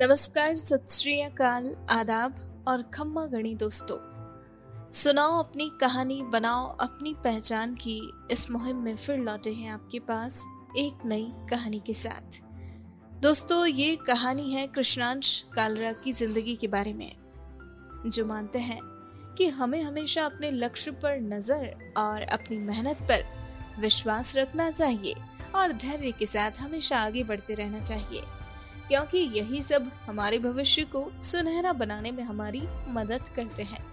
नमस्कार, सत अकाल, आदाब और खम्मा गणी दोस्तों। सुनाओ अपनी कहानी, बनाओ अपनी पहचान की इस मुहिम में फिर लौटे हैं आपके पास एक नई कहानी के साथ। दोस्तों, ये कहानी है कृष्णांश कालरा की ज़िंदगी के बारे में, जो मानते हैं कि हमें हमेशा अपने लक्ष्य पर नज़र और अपनी मेहनत पर विश्वास रखना चाहिए और धैर्य के साथ हमेशा आगे बढ़ते रहना चाहिए। क्योंकि यही सब हमारे भविष्य को सुनहरा बनाने में हमारी मदद करते हैं।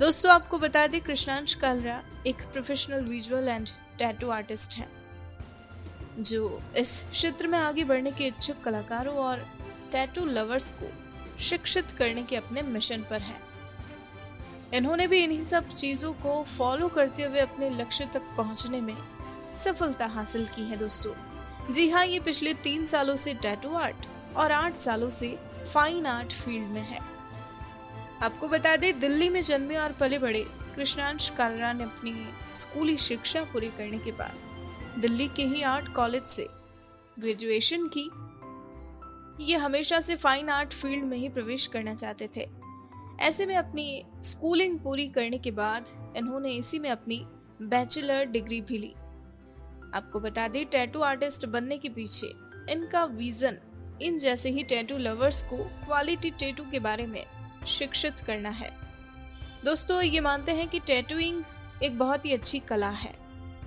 दोस्तों, आपको बता दें, कृष्णांश कालरा एक professional visual and tattoo artist है, जो इस क्षेत्र में आगे बढ़ने के इच्छुक कलाकारों और टैटू लवर्स को शिक्षित करने के अपने मिशन पर है। इन्होंने भी इन्हीं सब चीज़ों को फॉलो करते हुए अपने लक्ष्य तक पहुँचने में सफलता हासिल की है, दोस्तों। जी हाँ ये पिछले तीन सालों से टैटू आर्ट और आठ सालों से फाइन आर्ट फ़ील्ड में है। आपको बता दें, दिल्ली में जन्मे और पले बड़े कृष्णांश कालरा ने अपनी स्कूली शिक्षा पूरी करने के बाद दिल्ली के ही आर्ट कॉलेज से ग्रेजुएशन की। ये हमेशा से फाइन आर्ट फ़ील्ड में ही प्रवेश करना चाहते थे। ऐसे में अपनी स्कूलिंग पूरी करने के बाद इन्होंने इसी में अपनी बैचलर डिग्री भी ली। आपको बता दें टैटू आर्टिस्ट बनने के पीछे इनका विजन इन जैसे ही टैटू लवर्स को क्वालिटी टैटू के बारे में शिक्षित करना है। दोस्तों, ये मानते हैं कि टैटूइंग एक बहुत ही अच्छी कला है।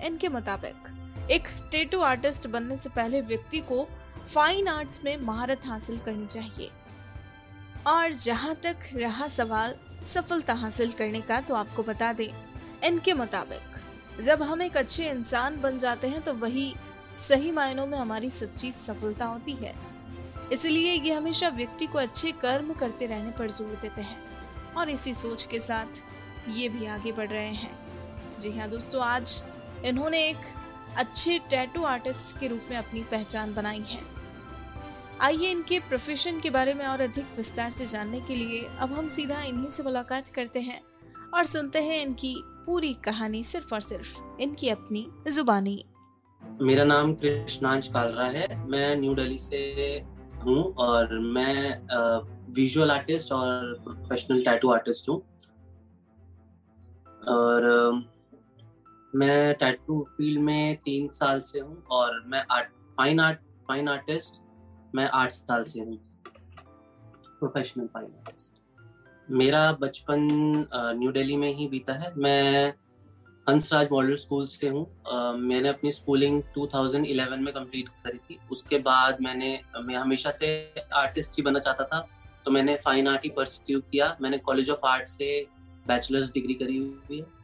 इनके मुताबिक, एक टैटू आर्टिस्ट बनने से पहले व्यक्ति को फाइन आर्ट्स में महारत हासिल करनी चाहिए। और जहाँ तक रहा सवाल, सफलता हासिल करने का तो आपको बता दें, इनके मुताबिक जब हम एक अच्छे इंसान बन जाते हैं तो वही सही मायनों में हमारी सच्ची सफलता होती है। इसलिए ये हमेशा व्यक्ति को अच्छे कर्म करते रहने पर ज़ोर देते हैं और इसी सोच के साथ ये भी आगे बढ़ रहे हैं। जी हाँ दोस्तों, आज इन्होंने एक अच्छे टैटू आर्टिस्ट के रूप में अपनी पहचान बनाई है। आइए इनके प्रोफेशन के बारे में और अधिक विस्तार से जानने के लिए अब हम सीधा इन्हीं से मुलाकात करते हैं और सुनते हैं इनकी पूरी कहानी सिर्फ़ और सिर्फ़ इनकी अपनी जुबानी। मेरा नाम कृष्णांश कालरा है। मैं न्यू दिल्ली से हूँ और मैं विजुअल आर्टिस्ट और प्रोफेशनल टैटू आर्टिस्ट हूँ। और मैं टैटू फ़ील्ड में तीन साल से हूँ और मैं art fine art fine artist मैं आठ साल से हूँ। प्रोफेशनल फाइन आर्टिस्ट मेरा बचपन न्यू दिल्ली में ही बीता है। मैं हंसराज मॉडल स्कूल से हूँ। मैंने अपनी स्कूलिंग 2011 में कंप्लीट करी थी। उसके बाद मैंने, मैं हमेशा से आर्टिस्ट ही बनना चाहता था तो मैंने फाइन आर्ट ही परस्यू किया। मैंने कॉलेज ऑफ़ आर्ट से बैचलर्स डिग्री करी हुई है।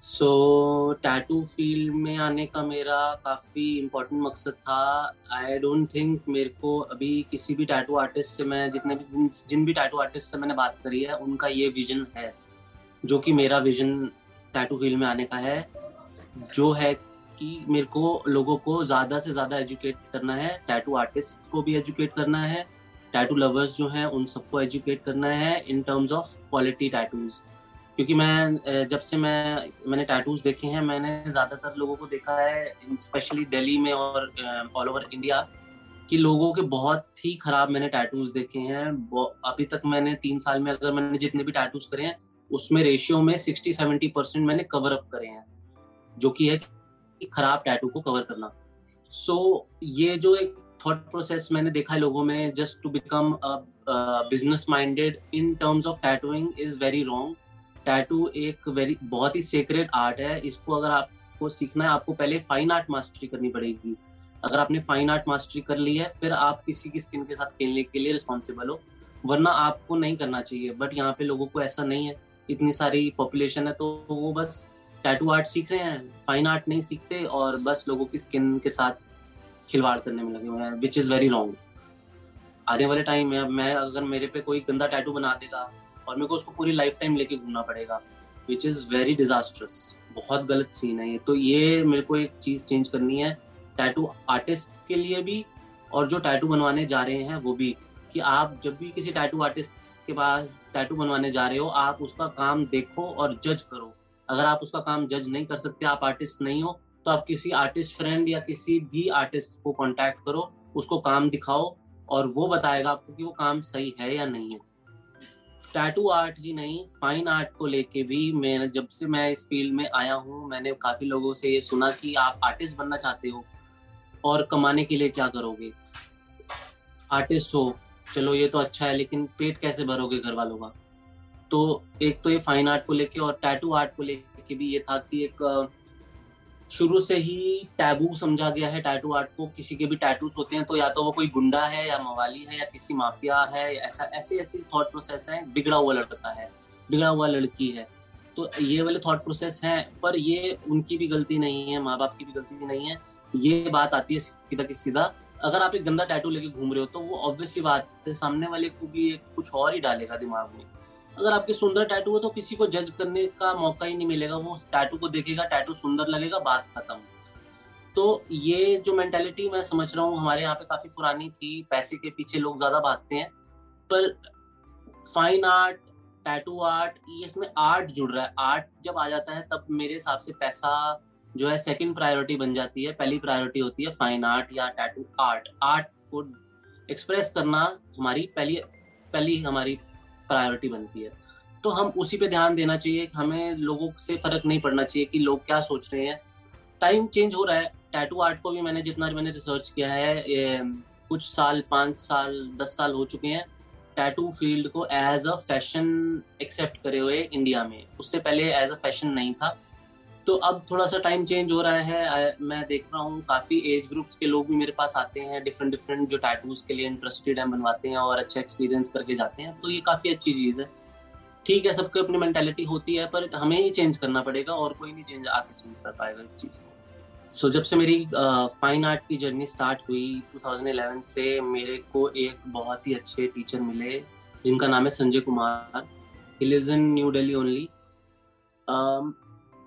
सो टैटू फ़ील्ड में आने का मेरा काफ़ी इम्पोर्टेंट मकसद था। आई डोंट थिंक मेरे को अभी किसी भी टैटू आर्टिस्ट से मैं जितने भी जिन, जिन भी टैटू आर्टिस्ट से मैंने बात करी है उनका ये विजन है जो कि मेरा विजन टैटू फ़ील्ड में आने का है जो है कि मेरे को लोगों को ज़्यादा से ज़्यादा एजुकेट करना है टैटू आर्टिस्ट को भी एजुकेट करना है टैटू लवर्स जो हैं उन सबको एजुकेट करना है in terms of quality tattoos क्योंकि मैं जब से मैं मैंने टैटूज देखे हैं मैंने ज़्यादातर लोगों को देखा है स्पेशली दिल्ली में और ऑल ओवर इंडिया कि लोगों के बहुत ही खराब मैंने टैटूज देखे हैं। अभी तक मैंने तीन साल में अगर मैंने जितने भी टैटूज करे हैं उसमें रेशियो में सिक्सटी सेवेंटी परसेंट मैंने कवर अप करे हैं जो कि है कि खराब टैटू को कवर करना। सो so, ये जो एक थॉट प्रोसेस मैंने देखा है लोगों में just to become business minded in terms of tattooing is very wrong tattoo एक वेरी बहुत ही सीक्रेट आर्ट है। इसको अगर आपको सीखना है, आपको पहले फाइन आर्ट मास्टरी करनी पड़ेगी। अगर आपने फाइन आर्ट मास्टरी कर ली है, फिर आप किसी की स्किन के साथ खेलने के लिए रिस्पॉन्सिबल हो, वरना आपको नहीं करना चाहिए। बट यहाँ पे लोगों को ऐसा नहीं है। इतनी सारी पॉपुलेशन है तो वो बस टैटू आर्ट सीख रहे हैं फाइन आर्ट नहीं सीखते और बस लोगों की स्किन के साथ खिलवाड़ करने में लगे हुए हैं विच इज़ वेरी रॉन्ग आने वाले टाइम में मैं, अगर मेरे पे कोई गंदा टैटू बना देगा और मेरे को उसको पूरी लाइफ टाइम लेके घूमना पड़ेगा विच इज़ वेरी डिजास्टरस बहुत गलत सीन है ये। तो ये मेरे को एक चीज़ चेंज करनी है। टैटू आर्टिस्ट के लिए भी और जो टैटू बनवाने जा रहे हैं, वो भी कि आप जब भी किसी टैटू आर्टिस्ट के पास टैटू बनवाने जा रहे हो, आप उसका काम देखो और जज करो। अगर आप उसका काम जज नहीं कर सकते, आप आर्टिस्ट नहीं हो तो आप किसी आर्टिस्ट फ्रेंड या किसी भी आर्टिस्ट को कांटेक्ट करो, उसको काम दिखाओ और वो बताएगा आपको कि वो काम सही है या नहीं है। टैटू आर्ट ही नहीं फाइन आर्ट को लेके भी मैं जब से मैं इस फ़ील्ड में आया हूँ, मैंने काफ़ी लोगों से ये सुना कि आप आर्टिस्ट बनना चाहते हो और कमाने के लिए क्या करोगे? आर्टिस्ट हो, चलो ये तो अच्छा है, लेकिन पेट कैसे भरोगे घर वालों का? तो एक तो ये फाइन आर्ट को लेके और टैटू आर्ट को लेके भी ये था कि एक शुरू से ही टैबू समझा गया है टैटू आर्ट को। किसी के भी टैटूज होते हैं तो या तो वो कोई गुंडा है या मवाली है या किसी माफिया है, ऐसा, ऐसे ऐसे थॉट प्रोसेस है, बिगड़ा हुआ लड़का है, बिगड़ा हुआ लड़की है। तो ये वाले थॉट प्रोसेस हैं, पर ये उनकी भी गलती नहीं है माँ बाप की भी गलती नहीं है। ये बात आती है सीधा कि सीधा। अगर आप एक गंदा टैटू लेके घूम रहे हो तो वो ऑब्वियस बात है, सामने वाले को भी एक कुछ और ही डालेगा दिमाग में। अगर आपके सुंदर टैटू है तो किसी को जज करने का मौका ही नहीं मिलेगा। वो टैटू को देखेगा टैटू सुंदर लगेगा, बात खत्म तो ये जो मेंटेलिटी मैं समझ रहा हूँ, हमारे यहाँ पे काफ़ी पुरानी थी, पैसे के पीछे लोग ज़्यादा भागते हैं, पर फाइन आर्ट टैटू आर्ट ये इसमें आर्ट जुड़ रहा है। आर्ट जब आ जाता है, तब मेरे हिसाब से पैसा जो है सेकंड प्रायोरिटी बन जाती है, पहली प्रायोरिटी होती है फाइन आर्ट या टैटू आर्ट आर्ट को एक्सप्रेस करना हमारी पहली पहली हमारी प्रायोरिटी बनती है। तो हम उसी पे ध्यान देना चाहिए, हमें लोगों से फ़र्क नहीं पड़ना चाहिए कि लोग क्या सोच रहे हैं। टाइम चेंज हो रहा है। टैटू आर्ट को भी मैंने जितना मैंने रिसर्च किया है कुछ साल, पाँच साल, दस साल हो चुके हैं। टैटू फ़ील्ड को एज अ फ़ैशन एक्सेप्ट करे हुए इंडिया में। उससे पहले एज अ फ़ैशन नहीं था। तो अब थोड़ा सा टाइम चेंज हो रहा है। मैं देख रहा हूँ काफ़ी एज ग्रुप्स के लोग भी मेरे पास आते हैं डिफरेंट डिफरेंट जो टैटूज के लिए इंटरेस्टेड हैं, बनवाते हैं और अच्छा एक्सपीरियंस करके जाते हैं। तो ये काफ़ी अच्छी चीज़ है। ठीक है, सबकी अपनी मेंटेलिटी होती है, पर हमें ही चेंज करना पड़ेगा और कोई नहीं चेंज आके चेंज कर पाएगा इस चीज़ को। सो जब से मेरी फाइन आर्ट की जर्नी स्टार्ट हुई 2011 से मेरे को एक बहुत ही अच्छे टीचर मिले, जिनका नाम है Sanjay Kumar. He lives in New Delhi only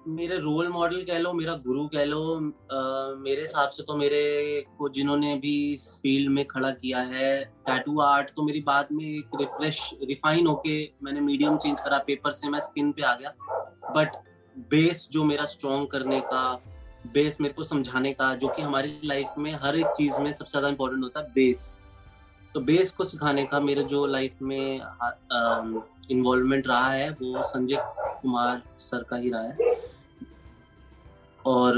मेरे रोल मॉडल कह लो मेरा गुरु कह लो आ, मेरे हिसाब से तो मेरे को जिन्होंने भी इस फ़ील्ड में खड़ा किया है टैटू आर्ट तो मेरी बात में एक रिफ्रेश रिफाइन होके मैंने मीडियम चेंज करा पेपर से मैं स्किन पे आ गया। बट बेस जो मेरा स्ट्रॉन्ग करने का बेस मेरे को समझाने का जो कि हमारी लाइफ में हर एक चीज़ में सबसे ज़्यादा इम्पोर्टेंट होता है बेस तो बेस को सिखाने का मेरे जो लाइफ में इन्वॉल्वमेंट रहा है वो संजय कुमार सर का ही रहा है। और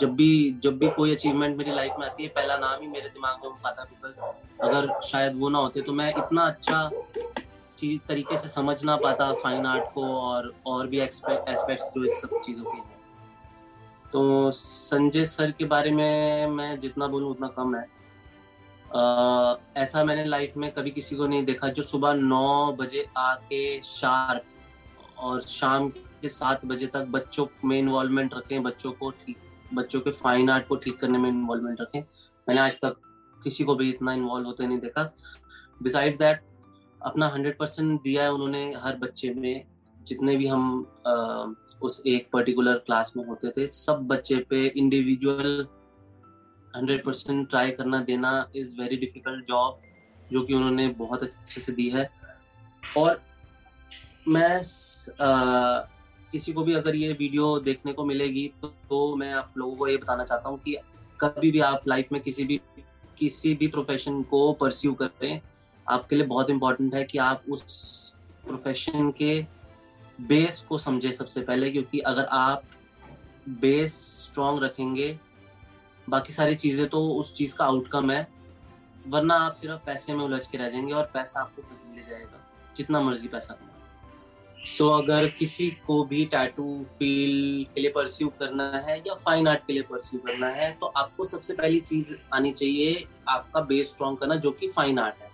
जब भी जब भी कोई अचीवमेंट मेरी लाइफ में आती है, पहला नाम ही मेरे दिमाग में आता बिकॉज़ अगर शायद वो ना होते तो मैं इतना अच्छा चीज़, तरीके से समझ ना पाता फाइन आर्ट को और और भी एस्पेक्ट्स जो इस सब चीज़ों के हैं। तो संजय सर के बारे में मैं जितना बोलूँ उतना कम है। ऐसा मैंने लाइफ में कभी किसी को नहीं देखा जो सुबह नौ बजे आके शार्प और शाम के सात बजे तक बच्चों में इन्वॉल्वमेंट रखें बच्चों को ठीक बच्चों के फाइन आर्ट को ठीक करने में इन्वॉल्वमेंट रखें। मैंने आज तक किसी को भी इतना इन्वॉल्व होते नहीं देखा। बिसाइड दैट अपना हंड्रेड परसेंट दिया है उन्होंने हर बच्चे में। जितने भी हम आ, उस एक पर्टिकुलर क्लास में होते थे सब बच्चे पे इंडिविजुअल हंड्रेड परसेंट ट्राई करना देना इज़ वेरी डिफ़िकल्ट जॉब जो कि उन्होंने बहुत अच्छे से दी है। और मैं आ, किसी को भी अगर ये वीडियो देखने को मिलेगी तो, तो मैं आप लोगों को ये बताना चाहता हूँ कि कभी भी आप लाइफ में किसी भी किसी भी प्रोफेशन को परस्यू करें आपके लिए बहुत इंपॉर्टेंट है कि आप उस प्रोफेशन के बेस को समझे सबसे पहले क्योंकि अगर आप बेस स्ट्रॉन्ग रखेंगे बाकी सारी चीज़ें तो उस चीज़ का आउटकम है वरना आप सिर्फ़ पैसे में उलझ के रह जाएँगे और पैसा आपको कहीं ले जाएगा जितना मर्ज़ी पैसा कमा सो so, अगर किसी को भी टैटू फील के लिए परस्यू करना है या फाइन आर्ट के लिए परस्यू करना है तो आपको सबसे पहली चीज़ आनी चाहिए आपका बेस स्ट्रॉन्ग करना जो कि फाइन आर्ट है।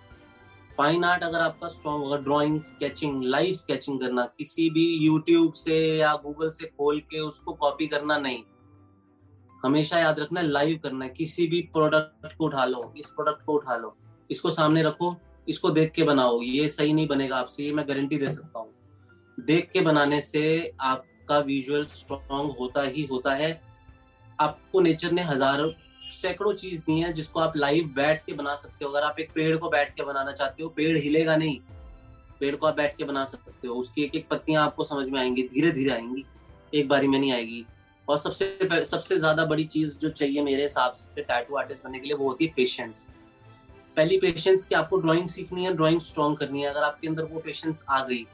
फाइन आर्ट अगर आपका स्ट्रॉन्ग होगा ड्राइंग स्केचिंग लाइव स्केचिंग करना किसी भी यूट्यूब से या गूगल से खोल के उसको कॉपी करना नहीं। हमेशा याद रखना है लाइव करना है। किसी भी प्रोडक्ट को उठा लो इस प्रोडक्ट को उठा लो। इसको सामने रखो इसको देख के बनाओ। ये सही नहीं बनेगा आपसे ये मैं गारंटी दे सकता हूँ। देख के बनाने से आपका विजुअल स्ट्रॉन्ग होता ही होता है। आपको नेचर ने हज़ारों, सैकड़ों चीज़ दी है जिसको आप लाइव बैठ के बना सकते हो। अगर आप एक पेड़ को बैठ के बनाना चाहते हो, पेड़ हिलेगा नहीं। पेड़ को आप बैठ के बना सकते हो। उसकी एक एक पत्तियाँ आपको समझ में आएँगी धीरे धीरे आएँगी। एक बारी में नहीं आएगी। और सबसे सबसे ज़्यादा बड़ी चीज़ जो चाहिए मेरे हिसाब से टैटू आर्टिस्ट बनने के लिए, वो होती है पेशेंस पहली पेशेंस कि आपको ड्राइंग सीखनी है ड्राइंग स्ट्रॉन्ग करनी है। अगर आपके अंदर वो पेशेंस आ गई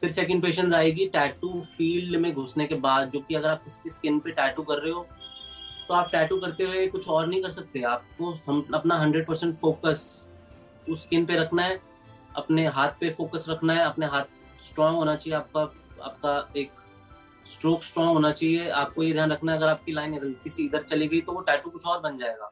फिर सेकंड पेशेंस आएगी टैटू फ़ील्ड में घुसने के बाद, जो कि अगर आप किसी स्किन पे टैटू कर रहे हो तो आप टैटू करते हुए कुछ और नहीं कर सकते। आपको हम अपना हंड्रेड परसेंट फोकस उस स्किन पे रखना है, अपने हाथ पे फोकस रखना है, अपने हाथ स्ट्रांग होना चाहिए, आपका आपका एक स्ट्रोक स्ट्रांग होना चाहिए। आपको ये ध्यान रखना है, अगर आपकी लाइन हल्की सी इधर चली गई तो वो टैटू कुछ और बन जाएगा।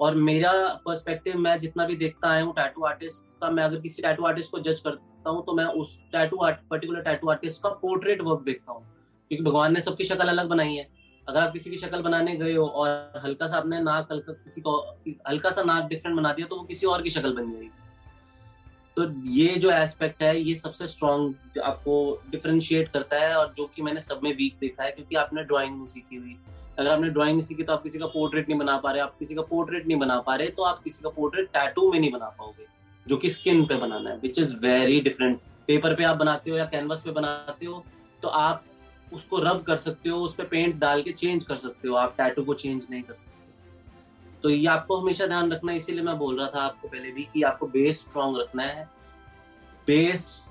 और मेरा पर्सपेक्टिव मैं जितना भी देखता आया हूँ टैटू आर्टिस्ट का, मैं अगर किसी टैटू आर्टिस्ट को जज करता हूँ तो मैं उस tattoo art particular tattoo artist का पोर्ट्रेट वर्क देखता हूँ। क्योंकि भगवान ने सबकी शक्ल अलग बनाई है। अगर आप किसी की शक्ल बनाने गए हो और हल्का सा आपने नाक, हल्का किसी को, हल्का सा नाक डिफरेंट बना दिया तो वो किसी और की शक्ल बन जाएगी तो ये जो एस्पेक्ट है, ये सबसे स्ट्रॉन्ग आपको डिफ्रेंशिएट करता है और जो कि मैंने सब में वीक देखा है, क्योंकि आपने ड्राइंग नहीं सीखी हुई। अगर आपने ड्राइंग नहीं सीखी तो आप किसी का पोर्ट्रेट नहीं बना पा रहे। आप किसी का पोर्ट्रेट नहीं बना पा रहे तो आप किसी का पोर्ट्रेट टैटू में नहीं बना पाओगे। जो कि स्किन पे बनाना है which is very different paper पे आप बनाते हो या कैनवस पे बनाते हो तो आप उसको रब कर सकते हो, उस पर पे पेंट डाल के चेंज कर सकते हो, आप टैटू को चेंज नहीं कर सकते। तो ये आपको हमेशा ध्यान रखना है, इसीलिए मैं बोल रहा था आपको पहले भी कि आपको बेस स्ट्रांग रखना है। बेस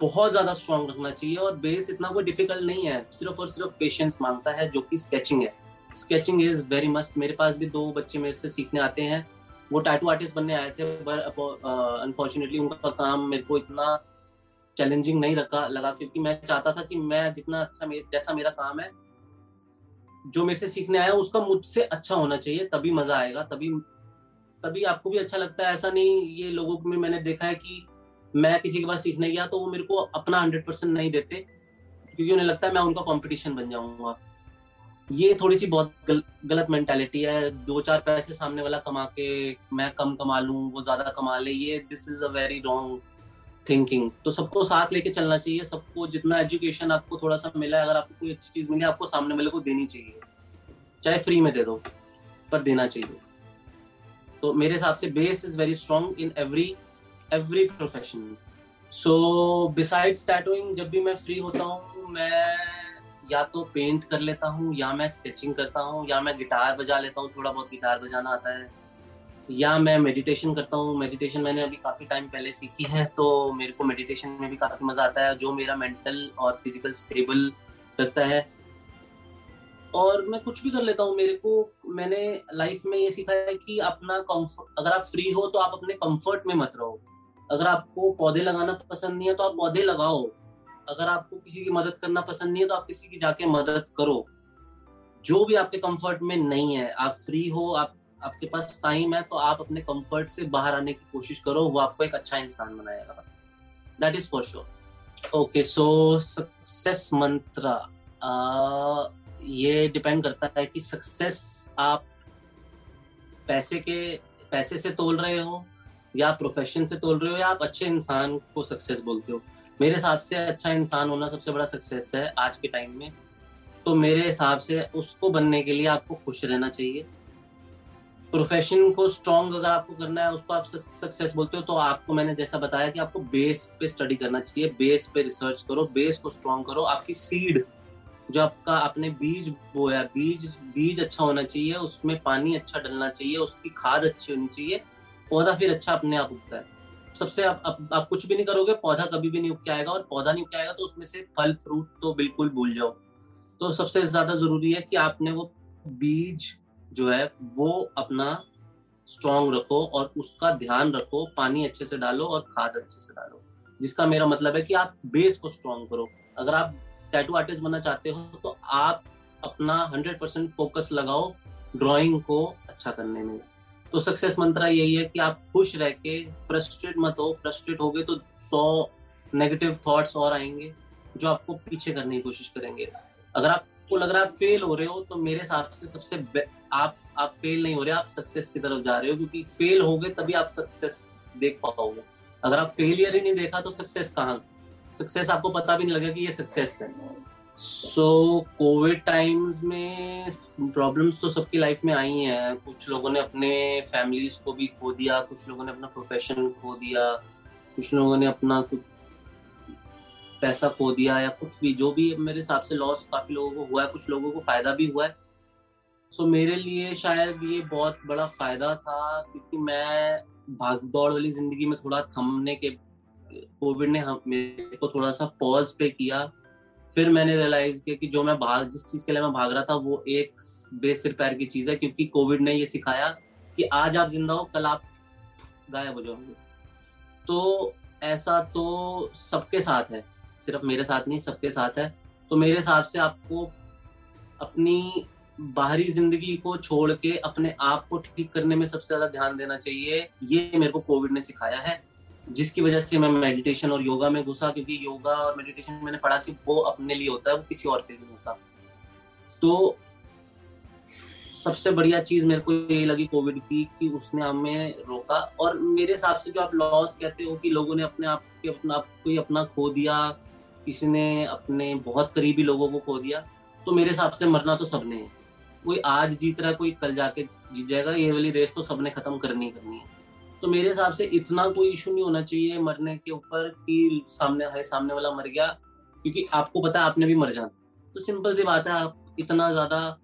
बहुत ज़्यादा स्ट्रांग रखना चाहिए और बेस इतना कोई डिफ़िकल्ट नहीं है, सिर्फ़ और सिर्फ़ पेशेंस माँगता है, जो कि स्केचिंग है। स्केचिंग इज़ वेरी मस्ट मेरे पास भी दो बच्चे मेरे से सीखने आते हैं। वो टैटू आर्टिस्ट बनने आए थे, पर अनफॉर्चुनेटली उनका काम मेरे को इतना चैलेंजिंग नहीं रखा, लगा क्योंकि मैं चाहता था कि मैं जितना अच्छा मेरे, जैसा मेरा काम है, जो मेरे से सीखने आया उसका मुझसे अच्छा होना चाहिए, तभी मज़ा आएगा, तभी तभी आपको भी अच्छा लगता है। ऐसा नहीं, ये लोगों में मैंने देखा है कि मैं किसी के पास सीखने गया तो वो मेरे को अपना हंड्रेड परसेंट नहीं देते, क्योंकि उन्हें लगता है मैं उनका कॉम्पिटिशन बन जाऊँगा। ये थोड़ी सी बहुत गल, गलत मेंटालिटी है। दो चार पैसे सामने वाला कमा के मैं कम कमा लूँ वो ज़्यादा कमा ले ये this is a very wrong thinking तो सबको साथ लेके चलना चाहिए सबको जितना एजुकेशन आपको थोड़ा सा मिला है अगर आपको कोई अच्छी चीज़ मिली आपको सामने वाले को देनी चाहिए। चाहे फ्री में दे दो पर देना चाहिए। तो मेरे हिसाब से base is very strong in every every profession so besides tattooing जब भी मैं फ्री होता हूँ मैं या तो पेंट कर लेता हूँ, या मैं स्केचिंग करता हूँ, या मैं गिटार बजा लेता हूँ थोड़ा बहुत गिटार बजाना आता है, या मैं मेडिटेशन करता हूँ। मेडिटेशन मैंने अभी काफ़ी टाइम पहले सीखी है तो मेरे को मेडिटेशन में भी काफ़ी मज़ा आता है, जो मेरा मेंटल और फ़िज़िकल स्टेबल रखता है। और मैं कुछ भी कर लेता हूँ, मेरे को, मैंने लाइफ में ये सीखा है कि अपना कंफर्ट अगर आप फ्री हो तो आप अपने कंफर्ट में मत रहो। अगर आपको पौधे लगाना पसंद नहीं है तो आप पौधे लगाओ। अगर आपको किसी की मदद करना पसंद नहीं है तो आप किसी की जाके मदद करो। जो भी आपके कंफर्ट में नहीं है, आप फ्री हो, आप, आपके पास टाइम है तो आप अपने कंफर्ट से बाहर आने की कोशिश करो, वो आपको एक अच्छा इंसान बनाएगा। That is for sure okay so success मंत्र ये डिपेंड करता है कि सक्सेस आप पैसे के, पैसे से तोल रहे हो, या प्रोफेशन से तोल रहे हो, या आप अच्छे इंसान को सक्सेस बोलते हो। मेरे हिसाब से अच्छा इंसान होना सबसे बड़ा सक्सेस है आज के टाइम में। तो मेरे हिसाब से उसको बनने के लिए आपको खुश रहना चाहिए। प्रोफेशन को स्ट्रॉन्ग अगर आपको करना है, उसको आप सक्सेस बोलते हो तो आपको मैंने जैसा बताया कि आपको बेस पे स्टडी करना चाहिए। बेस पे रिसर्च करो बेस को स्ट्रॉन्ग करो। आपकी सीड जो आपका, आपने बीज बोया बीज बीज अच्छा होना चाहिए, उसमें पानी अच्छा डलना चाहिए, उसकी खाद अच्छी होनी चाहिए, पौधा फिर अच्छा अपने आप उगता है। सबसे आप, आप, आप कुछ भी नहीं करोगे पौधा कभी भी नहीं उग के आएगा और पौधा नहीं उग के आएगा तो उसमें से फल फ्रूट तो बिल्कुल भूल जाओ। तो सबसे ज़्यादा ज़रूरी है कि आपने वो बीज जो है वो अपना स्ट्रॉन्ग रखो और उसका ध्यान रखो पानी अच्छे से डालो और खाद अच्छे से डालो। जिसका मेरा मतलब है कि आप बेस को स्ट्रॉन्ग करो। अगर आप टैटू आर्टिस्ट बनना चाहते हो तो आप अपना हंड्रेड परसेंट फोकस लगाओ ड्राइंग को अच्छा करने में। तो सक्सेस मंत्रा यही है कि आप खुश रह के फ्रस्ट्रेट मत हो फ्रस्ट्रेट हो गए तो सौ नेगेटिव थॉट्स और आएँगे जो आपको पीछे करने की कोशिश करेंगे। अगर आपको लग रहा है फेल हो रहे हो तो मेरे हिसाब से सबसे आप आप फेल नहीं हो रहे, आप सक्सेस की तरफ़ जा रहे हो क्योंकि फेल हो गए तभी आप सक्सेस देख पाओगे। अगर आप फेलियर ही नहीं देखा तो सक्सेस कहाँ? सक्सेस आपको पता भी नहीं लगेगा कि ये सक्सेस है। सो कोविड टाइम्स में प्रॉब्लम्स तो सबकी लाइफ में आई हैं। कुछ लोगों ने अपने फैमिलीज़ को भी खो दिया कुछ लोगों ने अपना प्रोफेशन खो दिया कुछ लोगों ने अपना कुछ पैसा खो दिया या कुछ भी जो भी मेरे हिसाब से लॉस काफ़ी लोगों को हुआ है कुछ लोगों को फ़ायदा भी हुआ है। सो so, मेरे लिए शायद ये बहुत बड़ा फ़ायदा था क्योंकि मैं भाग दौड़ वाली ज़िंदगी में थोड़ा थमने के कोविड ने हम मेरे को थोड़ा सा पॉज पे किया। फिर मैंने रियलाइज़ किया कि जो मैं भाग, जिस चीज़ के लिए मैं भाग रहा था, वो एक बेसिर पैर की चीज़ है, क्योंकि कोविड ने ये सिखाया कि आज आप ज़िंदा हो, कल आप गायब हो जाओगे। तो ऐसा तो सबके साथ है, सिर्फ़ मेरे साथ नहीं, सबके साथ है। तो मेरे हिसाब से आपको अपनी बाहरी ज़िंदगी को छोड़ के अपने आप को ठीक करने में सबसे ज़्यादा ध्यान देना चाहिए, ये मेरे को कोविड ने सिखाया है। जिसकी वजह से मैं मेडिटेशन और योगा में घुसा, क्योंकि योगा और मेडिटेशन मैंने पढ़ा कि वो अपने लिए होता है, वो किसी और के लिए होता तो सबसे बढ़िया चीज़ मेरे को ये लगी कोविड की, कि उसने हमें रोका। और मेरे हिसाब से जो आप लॉस कहते हो कि लोगों ने अपने आप के, अपना आप को अपना खो दिया किसी ने अपने बहुत करीबी लोगों को खो दिया तो मेरे हिसाब से मरना तो सबने है। कोई आज जीत रहा है, कोई कल जाके जीत जाएगा, ये वाली रेस तो सबने खत्म करनी ही करनी है। तो मेरे हिसाब से इतना कोई इशू नहीं होना चाहिए मरने के ऊपर कि सामने है, सामने वाला मर गया, क्योंकि आपको पता है आपने भी मर जाना तो सिंपल सी बात है, आप इतना ज़्यादा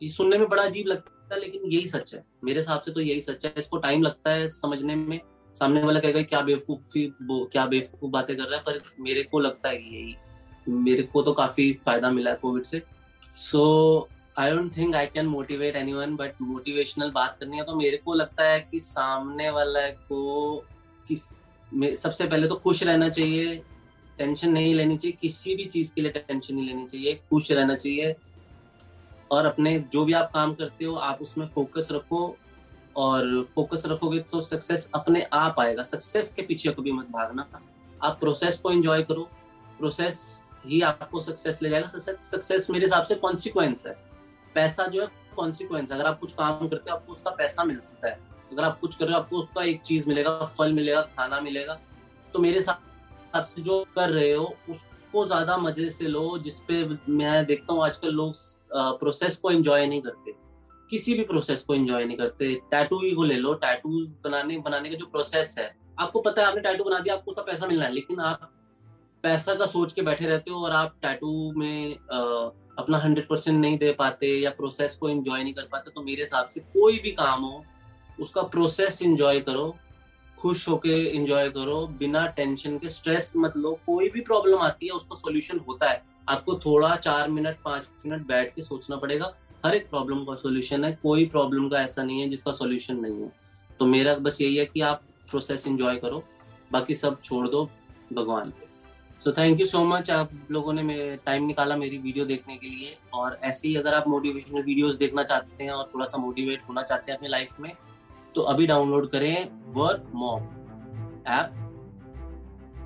सुनने में बड़ा अजीब लगता है, लेकिन यही सच है। मेरे हिसाब से तो यही सच है, इसको टाइम लगता है समझने में। सामने वाला कहेगा, क्या बेवकूफ़ी क्या बेवकूफ़ बातें कर रहा है? पर मेरे को लगता है यही, मेरे को तो काफ़ी फ़ायदा मिला है कोविड से। So I don't think I can motivate anyone but motivational बात करनी है तो मेरे को लगता है कि सामने वाला को किस सबसे पहले तो खुश रहना चाहिए टेंशन नहीं लेनी चाहिए, किसी भी चीज़ के लिए टेंशन नहीं लेनी चाहिए, खुश रहना चाहिए। और अपने जो भी आप काम करते हो, आप उसमें फोकस रखो और फोकस रखोगे तो सक्सेस अपने आप आएगा। सक्सेस के पीछे कभी मत भागना। आप प्रोसेस को एंजॉय करो। प्रोसेस ही आपको सक्सेस ले जाएगा। सक्सेस मेरे हिसाब से कॉन्सिक्वेंस है। पैसा जो है कॉन्सिक्वेंस अगर आप कुछ काम करते हो आपको उसका पैसा मिलता है। अगर आप कुछ कर रहे हो आपको उसका एक चीज़ मिलेगा फल मिलेगा खाना मिलेगा। तो मेरे हिसाब से जो कर रहे हो उसको ज़्यादा मज़े से लो जिसपे मैं देखता हूँ आजकल लोग प्रोसेस को एंजॉय नहीं करते। किसी भी प्रोसेस को एंजॉय नहीं करते। टैटू ही को ले लो। टैटू बनाने बनाने का जो प्रोसेस है आपको पता है आपने टैटू बना दिया आपको उसका पैसा मिलना है। लेकिन आप पैसा का सोच के बैठे रहते हो और आप टैटू में आ, अपना हंड्रेड परसेंट नहीं दे पाते या प्रोसेस को एंजॉय नहीं कर पाते तो मेरे हिसाब से कोई भी काम हो, उसका प्रोसेस इंजॉय करो, खुश होके एंजॉय करो, बिना टेंशन के स्ट्रेस मत लो, कोई भी प्रॉब्लम आती है, उसका सोल्यूशन होता है। आपको थोड़ा चार मिनट पाँच मिनट बैठ के सोचना पड़ेगा, हर एक प्रॉब्लम का सोल्यूशन है, कोई प्रॉब्लम का ऐसा नहीं है जिसका सोल्यूशन नहीं है। तो मेरा बस यही है कि आप प्रोसेस इंजॉय करो, बाकी सब छोड़ दो, भगवान पे so thank you so much आप लोगों ने टाइम निकाला मेरी वीडियो देखने के लिए। और ऐसे ही अगर आप मोटिवेशनल वीडियोस देखना चाहते हैं और थोड़ा सा मोटिवेट होना चाहते हैं अपनी लाइफ में तो अभी डाउनलोड करें वर्क मॉम ऐप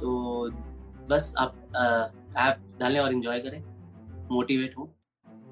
तो बस आप ऐप डालें और इन्जॉय करें। मोटिवेट हो।